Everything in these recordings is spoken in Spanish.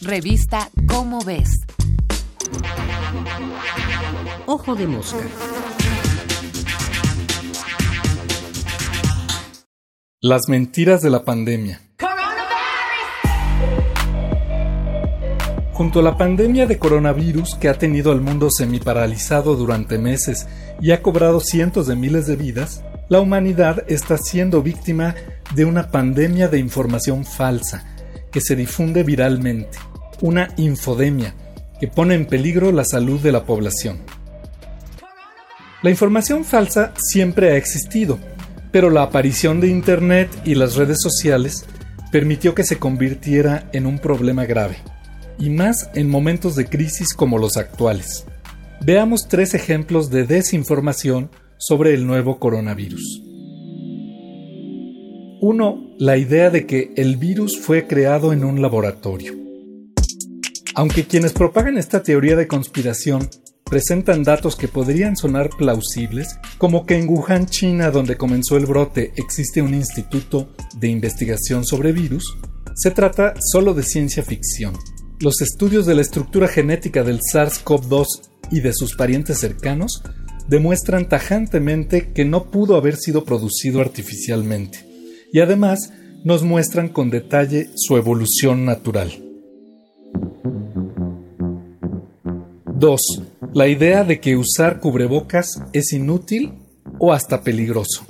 Revista Cómo ves. Ojo de mosca. Las mentiras de la pandemia. Junto a la pandemia de coronavirus que ha tenido al mundo semiparalizado durante meses y ha cobrado cientos de miles de vidas, la humanidad está siendo víctima de una pandemia de información falsa que se difunde viralmente, una infodemia que pone en peligro la salud de la población. La información falsa siempre ha existido, pero la aparición de Internet y las redes sociales permitió que se convirtiera en un problema grave, y más en momentos de crisis como los actuales. Veamos tres ejemplos de desinformación sobre el nuevo coronavirus. 1. La idea de que el virus fue creado en un laboratorio. Aunque quienes propagan esta teoría de conspiración presentan datos que podrían sonar plausibles, como que en Wuhan, China, donde comenzó el brote, existe un instituto de investigación sobre virus, se trata solo de ciencia ficción. Los estudios de la estructura genética del SARS-CoV-2 y de sus parientes cercanos demuestran tajantemente que no pudo haber sido producido artificialmente, y además nos muestran con detalle su evolución natural. 2. La idea de que usar cubrebocas es inútil o hasta peligroso.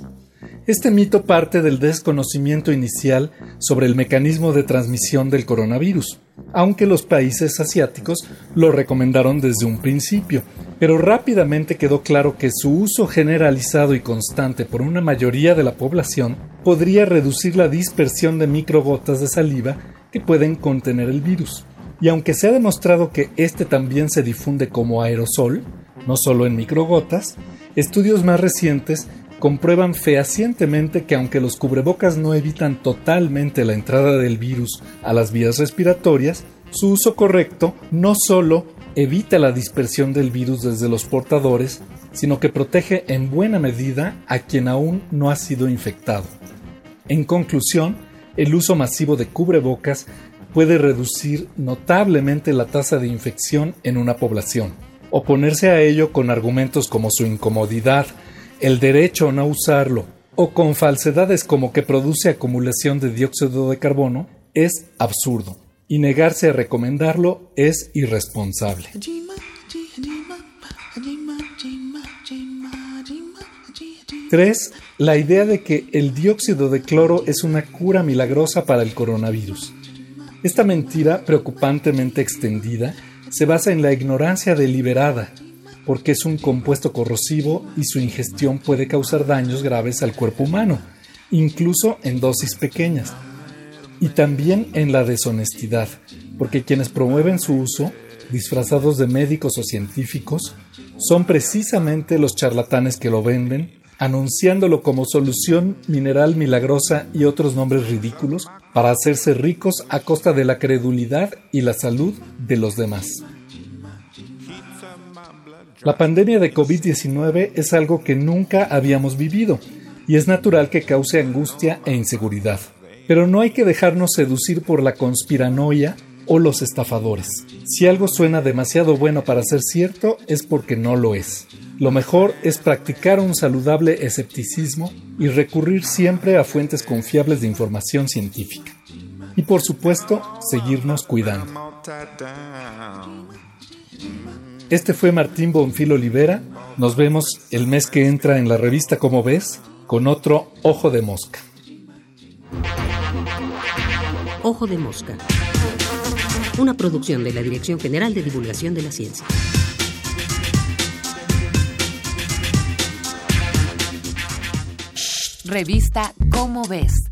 Este mito parte del desconocimiento inicial sobre el mecanismo de transmisión del coronavirus, aunque los países asiáticos lo recomendaron desde un principio, pero rápidamente quedó claro que su uso generalizado y constante por una mayoría de la población podría reducir la dispersión de microgotas de saliva que pueden contener el virus y aunque se ha demostrado que este también se difunde como aerosol, no solo en microgotas, estudios más recientes comprueban fehacientemente que aunque los cubrebocas no evitan totalmente la entrada del virus a las vías respiratorias, su uso correcto no solo evita la dispersión del virus desde los portadores, sino que protege en buena medida a quien aún no ha sido infectado. En conclusión, el uso masivo de cubrebocas puede reducir notablemente la tasa de infección en una población. Oponerse a ello con argumentos como su incomodidad, el derecho a no usarlo, o con falsedades como que produce acumulación de dióxido de carbono, es absurdo, y negarse a recomendarlo es irresponsable. 3. La idea de que el dióxido de cloro es una cura milagrosa para el coronavirus. Esta mentira, preocupantemente extendida, se basa en la ignorancia deliberada, porque es un compuesto corrosivo y su ingestión puede causar daños graves al cuerpo humano, incluso en dosis pequeñas. Y también en la deshonestidad, porque quienes promueven su uso, disfrazados de médicos o científicos, son precisamente los charlatanes que lo venden anunciándolo como solución mineral milagrosa y otros nombres ridículos para hacerse ricos a costa de la credulidad y la salud de los demás. La pandemia de COVID-19 es algo que nunca habíamos vivido y es natural que cause angustia e inseguridad. Pero no hay que dejarnos seducir por la conspiranoia o los estafadores. Si algo suena demasiado bueno para ser cierto es porque no lo es. Lo mejor es practicar un saludable escepticismo y recurrir siempre a fuentes confiables de información científica. Y por supuesto, seguirnos cuidando. Este fue Martín Bonfil Olivera. Nos vemos el mes que entra en la revista Como ves con otro Ojo de Mosca. Ojo de Mosca. Una producción de la Dirección General de Divulgación de la Ciencia. Revista Cómo ves.